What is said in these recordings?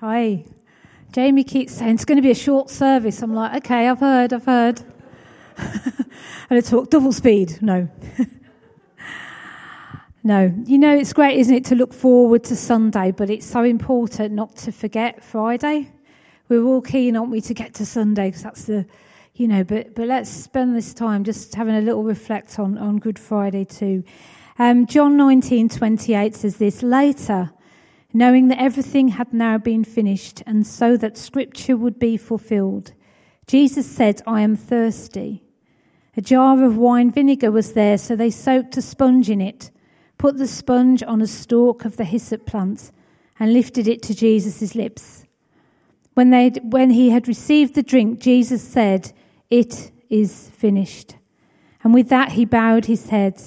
Hi. Jamie keeps saying it's going to be a short service. I'm like, okay, I've heard, I've heard. and I talk double speed. No. no. You know, it's great, isn't it, to look forward to Sunday, but it's so important not to forget Friday. We're all keen, aren't we, to get to Sunday because that's the, you know, but, but let's spend this time just having a little reflect on, on Good Friday too. Um, John 19, 28 says this later knowing that everything had now been finished, and so that scripture would be fulfilled. Jesus said, I am thirsty. A jar of wine vinegar was there, so they soaked a sponge in it, put the sponge on a stalk of the hyssop plant, and lifted it to Jesus' lips. When, they, when he had received the drink, Jesus said, It is finished. And with that, he bowed his head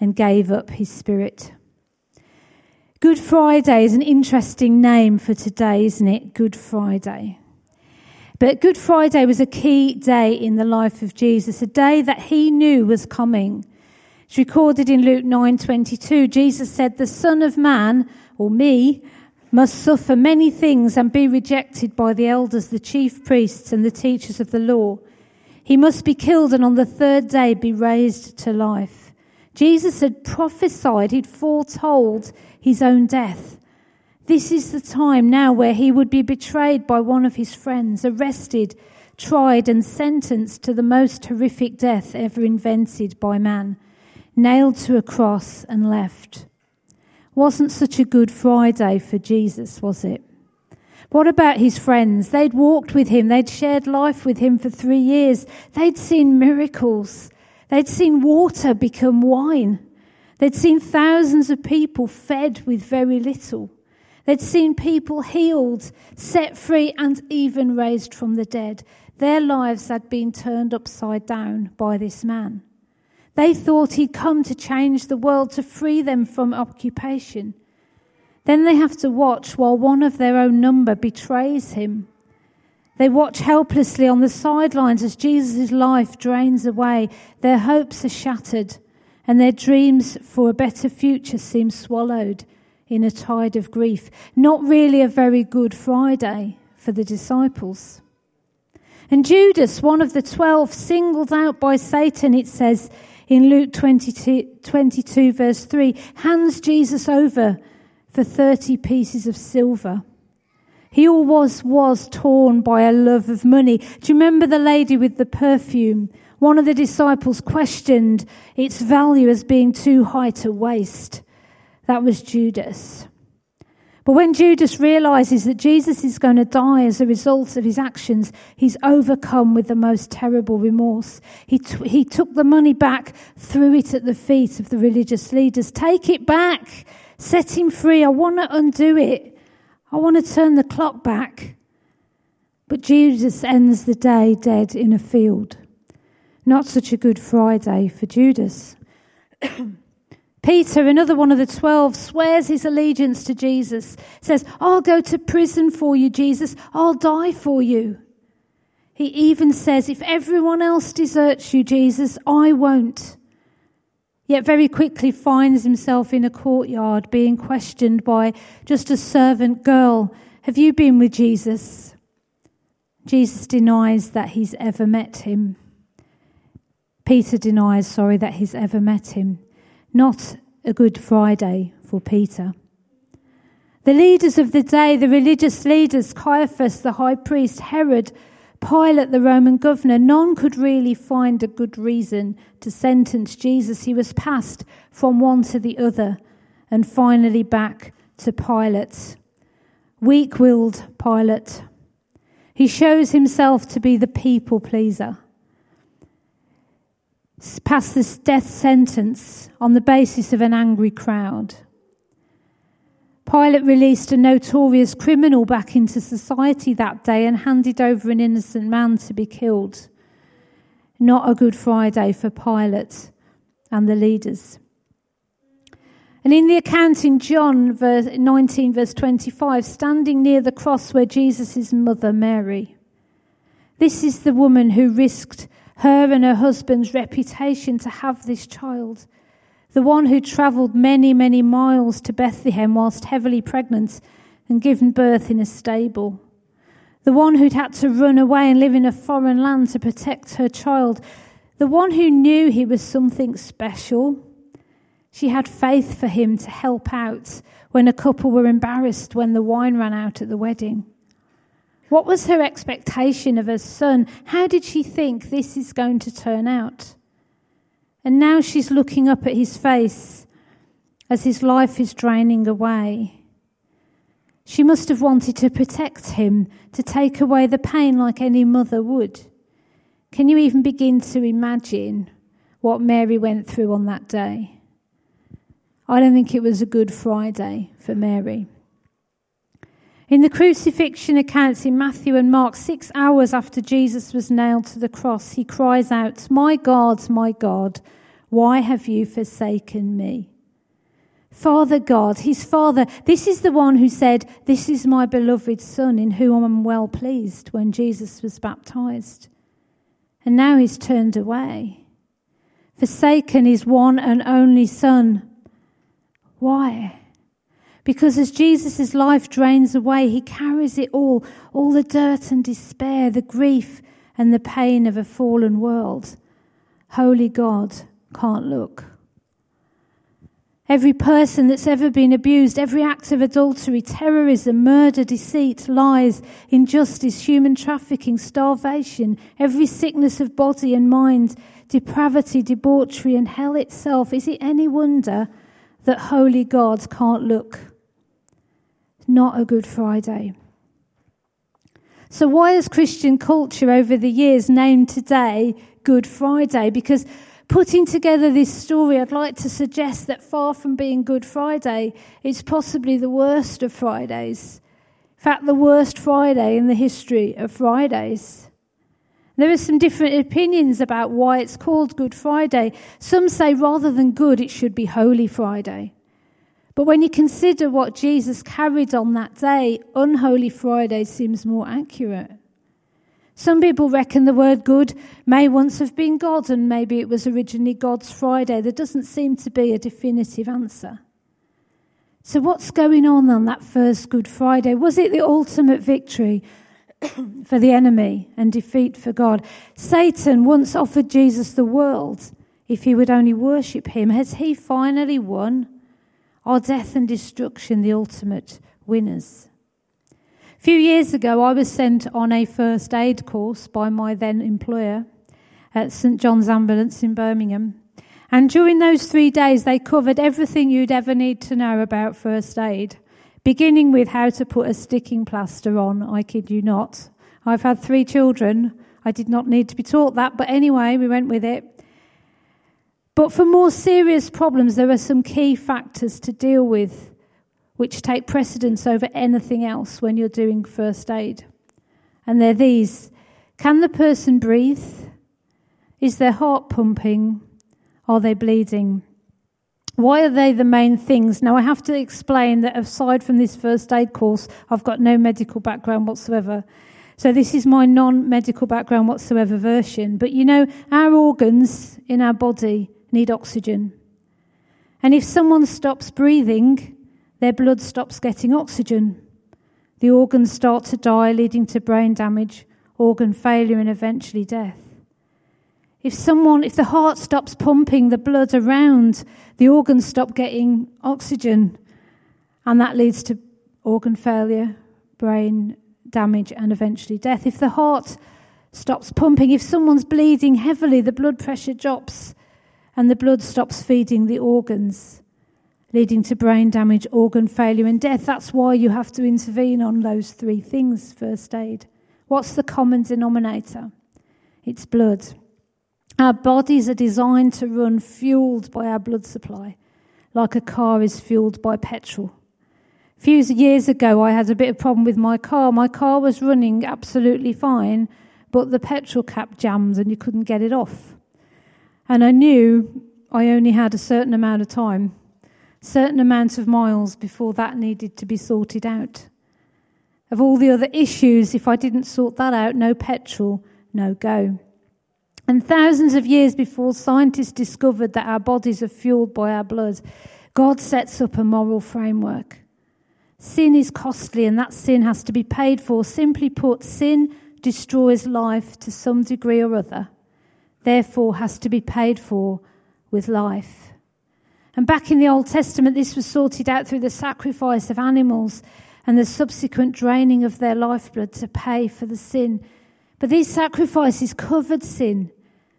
and gave up his spirit. Good Friday is an interesting name for today, isn't it? Good Friday. But Good Friday was a key day in the life of Jesus, a day that he knew was coming. It's recorded in Luke 9:22. Jesus said, "The Son of Man, or me, must suffer many things and be rejected by the elders, the chief priests, and the teachers of the law. He must be killed and on the third day be raised to life." Jesus had prophesied, he'd foretold his own death. This is the time now where he would be betrayed by one of his friends, arrested, tried, and sentenced to the most horrific death ever invented by man, nailed to a cross and left. Wasn't such a good Friday for Jesus, was it? What about his friends? They'd walked with him, they'd shared life with him for three years, they'd seen miracles, they'd seen water become wine. They'd seen thousands of people fed with very little. They'd seen people healed, set free, and even raised from the dead. Their lives had been turned upside down by this man. They thought he'd come to change the world, to free them from occupation. Then they have to watch while one of their own number betrays him. They watch helplessly on the sidelines as Jesus' life drains away. Their hopes are shattered and their dreams for a better future seem swallowed in a tide of grief. Not really a very good Friday for the disciples. And Judas, one of the twelve, singled out by Satan, it says in Luke 22, 22 verse 3, hands Jesus over for 30 pieces of silver. He always was torn by a love of money. Do you remember the lady with the perfume? One of the disciples questioned its value as being too high to waste. That was Judas. But when Judas realizes that Jesus is going to die as a result of his actions, he's overcome with the most terrible remorse. He, t- he took the money back, threw it at the feet of the religious leaders. Take it back. Set him free. I want to undo it. I want to turn the clock back. But Judas ends the day dead in a field. Not such a good Friday for Judas. Peter, another one of the twelve, swears his allegiance to Jesus, says, I'll go to prison for you, Jesus. I'll die for you. He even says, If everyone else deserts you, Jesus, I won't. Yet very quickly finds himself in a courtyard being questioned by just a servant girl. Have you been with Jesus? Jesus denies that he's ever met him. Peter denies, sorry, that he's ever met him. Not a Good Friday for Peter. The leaders of the day, the religious leaders, Caiaphas, the high priest, Herod, Pilate, the Roman governor, none could really find a good reason to sentence Jesus. He was passed from one to the other and finally back to Pilate. Weak willed Pilate. He shows himself to be the people pleaser passed this death sentence on the basis of an angry crowd. Pilate released a notorious criminal back into society that day and handed over an innocent man to be killed. Not a good Friday for Pilate and the leaders. And in the account in John verse 19, verse 25, standing near the cross where Jesus' mother, Mary, this is the woman who risked her and her husband's reputation to have this child. The one who travelled many, many miles to Bethlehem whilst heavily pregnant and given birth in a stable. The one who'd had to run away and live in a foreign land to protect her child. The one who knew he was something special. She had faith for him to help out when a couple were embarrassed when the wine ran out at the wedding. What was her expectation of her son? How did she think this is going to turn out? And now she's looking up at his face as his life is draining away. She must have wanted to protect him, to take away the pain like any mother would. Can you even begin to imagine what Mary went through on that day? I don't think it was a good Friday for Mary. In the crucifixion accounts in Matthew and Mark, six hours after Jesus was nailed to the cross, he cries out, My God, my God, why have you forsaken me? Father God, his father, this is the one who said, This is my beloved Son in whom I'm well pleased when Jesus was baptized. And now he's turned away, forsaken his one and only Son. Why? Because as Jesus' life drains away, he carries it all all the dirt and despair, the grief and the pain of a fallen world. Holy God can't look. Every person that's ever been abused, every act of adultery, terrorism, murder, deceit, lies, injustice, human trafficking, starvation, every sickness of body and mind, depravity, debauchery, and hell itself, is it any wonder that holy God can't look? not a Good Friday. So, why has Christian culture over the years named today Good Friday? Because putting together this story, I'd like to suggest that far from being Good Friday, it's possibly the worst of Fridays. In fact, the worst Friday in the history of Fridays. There are some different opinions about why it's called Good Friday. Some say rather than good, it should be Holy Friday. But when you consider what Jesus carried on that day, Unholy Friday seems more accurate. Some people reckon the word good may once have been God, and maybe it was originally God's Friday. There doesn't seem to be a definitive answer. So, what's going on on that first Good Friday? Was it the ultimate victory for the enemy and defeat for God? Satan once offered Jesus the world if he would only worship him. Has he finally won? Are death and destruction the ultimate winners? A few years ago, I was sent on a first aid course by my then employer at St John's Ambulance in Birmingham. And during those three days, they covered everything you'd ever need to know about first aid, beginning with how to put a sticking plaster on. I kid you not. I've had three children. I did not need to be taught that, but anyway, we went with it. But for more serious problems, there are some key factors to deal with which take precedence over anything else when you're doing first aid. And they're these Can the person breathe? Is their heart pumping? Are they bleeding? Why are they the main things? Now, I have to explain that aside from this first aid course, I've got no medical background whatsoever. So, this is my non medical background whatsoever version. But you know, our organs in our body need oxygen. And if someone stops breathing, their blood stops getting oxygen. The organs start to die, leading to brain damage, organ failure, and eventually death. If someone, if the heart stops pumping the blood around, the organs stop getting oxygen, and that leads to organ failure, brain damage, and eventually death. If the heart stops pumping, if someone's bleeding heavily, the blood pressure drops, and the blood stops feeding the organs, leading to brain damage, organ failure, and death. That's why you have to intervene on those three things first aid. What's the common denominator? It's blood. Our bodies are designed to run fueled by our blood supply, like a car is fueled by petrol. A few years ago, I had a bit of problem with my car. My car was running absolutely fine, but the petrol cap jammed and you couldn't get it off. And I knew I only had a certain amount of time, certain amount of miles before that needed to be sorted out. Of all the other issues, if I didn't sort that out, no petrol, no go. And thousands of years before scientists discovered that our bodies are fueled by our blood, God sets up a moral framework. Sin is costly and that sin has to be paid for. Simply put, sin destroys life to some degree or other, therefore, has to be paid for with life. And back in the Old Testament, this was sorted out through the sacrifice of animals and the subsequent draining of their lifeblood to pay for the sin. But these sacrifices covered sin.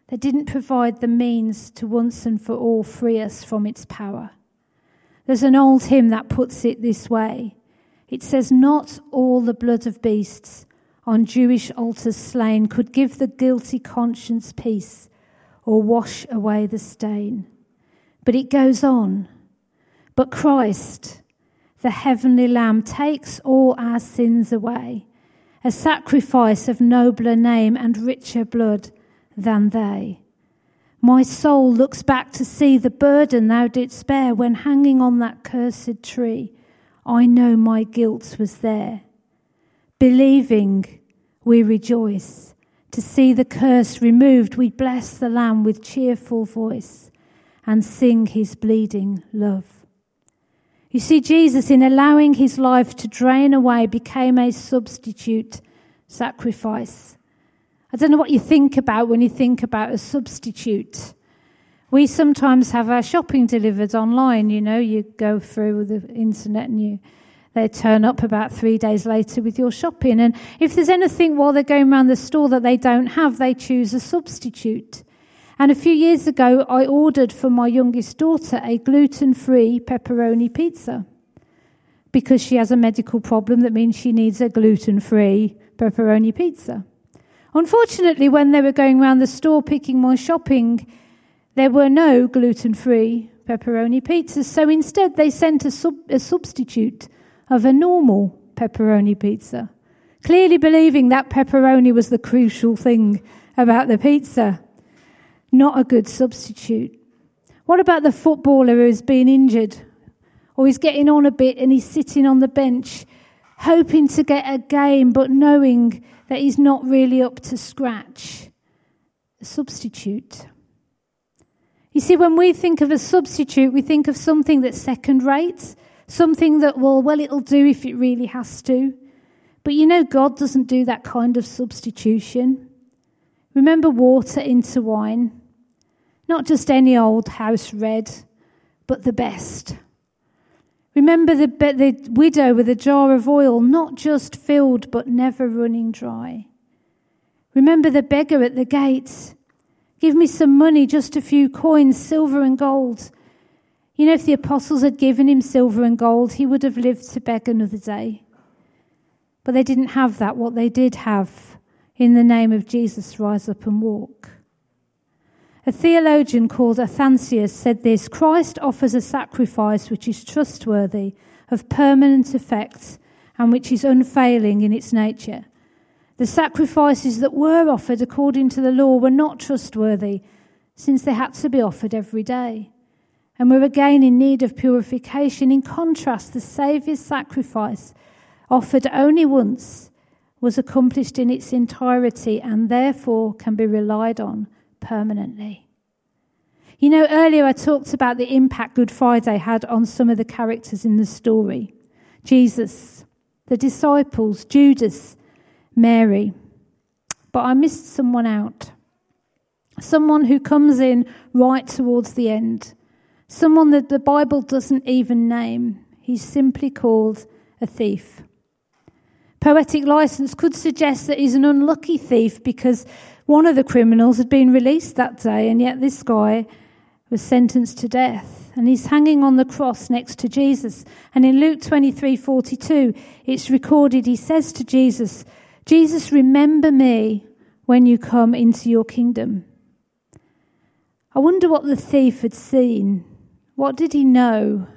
They didn't provide the means to once and for all free us from its power. There's an old hymn that puts it this way it says, Not all the blood of beasts on Jewish altars slain could give the guilty conscience peace or wash away the stain. But it goes on. But Christ, the heavenly Lamb, takes all our sins away, a sacrifice of nobler name and richer blood than they. My soul looks back to see the burden thou didst bear when hanging on that cursed tree. I know my guilt was there. Believing, we rejoice. To see the curse removed, we bless the Lamb with cheerful voice and sing his bleeding love. You see, Jesus, in allowing his life to drain away, became a substitute sacrifice. I don't know what you think about when you think about a substitute. We sometimes have our shopping delivered online, you know, you go through the internet and you they turn up about three days later with your shopping. And if there's anything while they're going around the store that they don't have, they choose a substitute. And a few years ago, I ordered for my youngest daughter a gluten free pepperoni pizza because she has a medical problem that means she needs a gluten free pepperoni pizza. Unfortunately, when they were going around the store picking my shopping, there were no gluten free pepperoni pizzas. So instead, they sent a, sub- a substitute of a normal pepperoni pizza, clearly believing that pepperoni was the crucial thing about the pizza. Not a good substitute. What about the footballer who's been injured? Or he's getting on a bit and he's sitting on the bench, hoping to get a game, but knowing that he's not really up to scratch. A substitute. You see, when we think of a substitute, we think of something that's second rate, something that, well, well, it'll do if it really has to. But you know, God doesn't do that kind of substitution. Remember water into wine? Not just any old house red, but the best. Remember the, the widow with a jar of oil, not just filled but never running dry. Remember the beggar at the gate. Give me some money, just a few coins, silver and gold. You know, if the apostles had given him silver and gold, he would have lived to beg another day. But they didn't have that. What they did have, in the name of Jesus, rise up and walk. A theologian called Athanasius said this Christ offers a sacrifice which is trustworthy, of permanent effect, and which is unfailing in its nature. The sacrifices that were offered according to the law were not trustworthy, since they had to be offered every day, and were again in need of purification. In contrast, the Saviour's sacrifice, offered only once, was accomplished in its entirety and therefore can be relied on permanently. You know, earlier I talked about the impact Good Friday had on some of the characters in the story Jesus, the disciples, Judas, Mary. But I missed someone out. Someone who comes in right towards the end. Someone that the Bible doesn't even name. He's simply called a thief. Poetic license could suggest that he's an unlucky thief because one of the criminals had been released that day, and yet this guy was sentenced to death. And he's hanging on the cross next to Jesus. And in Luke 23 42, it's recorded, he says to Jesus, Jesus, remember me when you come into your kingdom. I wonder what the thief had seen. What did he know?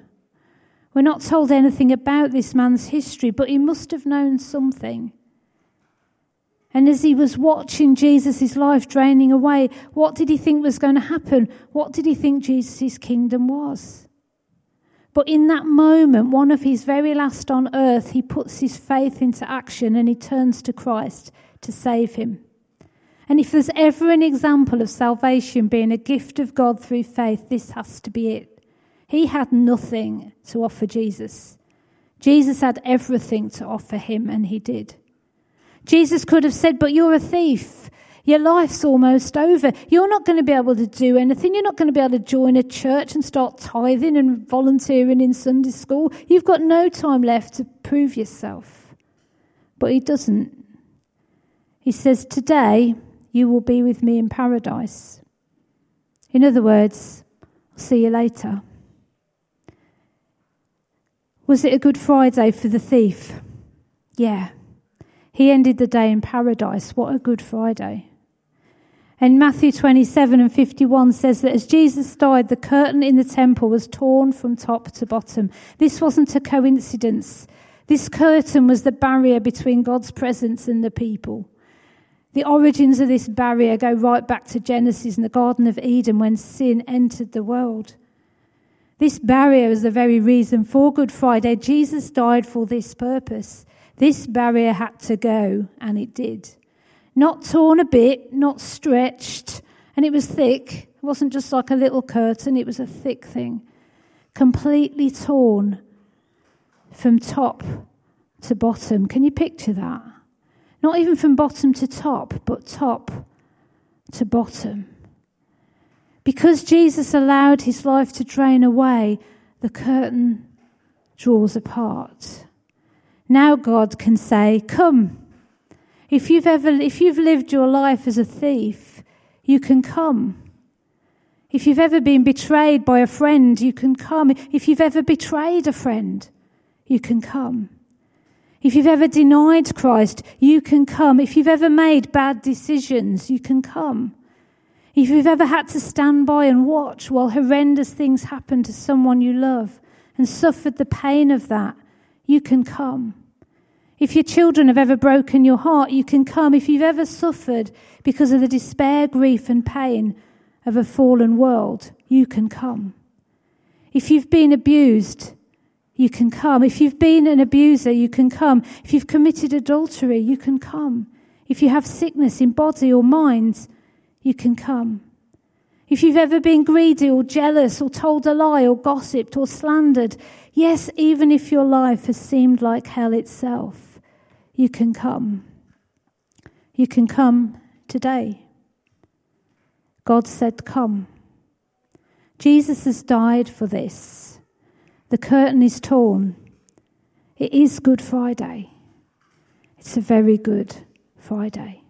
We're not told anything about this man's history, but he must have known something. And as he was watching Jesus' life draining away, what did he think was going to happen? What did he think Jesus' kingdom was? But in that moment, one of his very last on earth, he puts his faith into action and he turns to Christ to save him. And if there's ever an example of salvation being a gift of God through faith, this has to be it. He had nothing to offer Jesus. Jesus had everything to offer him, and he did. Jesus could have said, But you're a thief. Your life's almost over. You're not going to be able to do anything. You're not going to be able to join a church and start tithing and volunteering in Sunday school. You've got no time left to prove yourself. But he doesn't. He says, Today you will be with me in paradise. In other words, I'll see you later. Was it a good Friday for the thief? Yeah. He ended the day in paradise. What a good Friday. And Matthew 27 and 51 says that as Jesus died, the curtain in the temple was torn from top to bottom. This wasn't a coincidence. This curtain was the barrier between God's presence and the people. The origins of this barrier go right back to Genesis and the Garden of Eden when sin entered the world. This barrier is the very reason for Good Friday. Jesus died for this purpose. This barrier had to go, and it did. Not torn a bit, not stretched, and it was thick. It wasn't just like a little curtain, it was a thick thing. Completely torn from top to bottom. Can you picture that? Not even from bottom to top, but top to bottom. Because Jesus allowed his life to drain away, the curtain draws apart. Now God can say, Come, if you've ever, if you've lived your life as a thief, you can come. If you've ever been betrayed by a friend, you can come. If you've ever betrayed a friend, you can come. If you've ever denied Christ, you can come. If you've ever made bad decisions, you can come. If you've ever had to stand by and watch while horrendous things happen to someone you love and suffered the pain of that, you can come. If your children have ever broken your heart, you can come. If you've ever suffered because of the despair, grief, and pain of a fallen world, you can come. If you've been abused, you can come. If you've been an abuser, you can come. If you've committed adultery, you can come. If you have sickness in body or mind, you can come. If you've ever been greedy or jealous or told a lie or gossiped or slandered, yes, even if your life has seemed like hell itself, you can come. You can come today. God said, Come. Jesus has died for this. The curtain is torn. It is Good Friday. It's a very good Friday.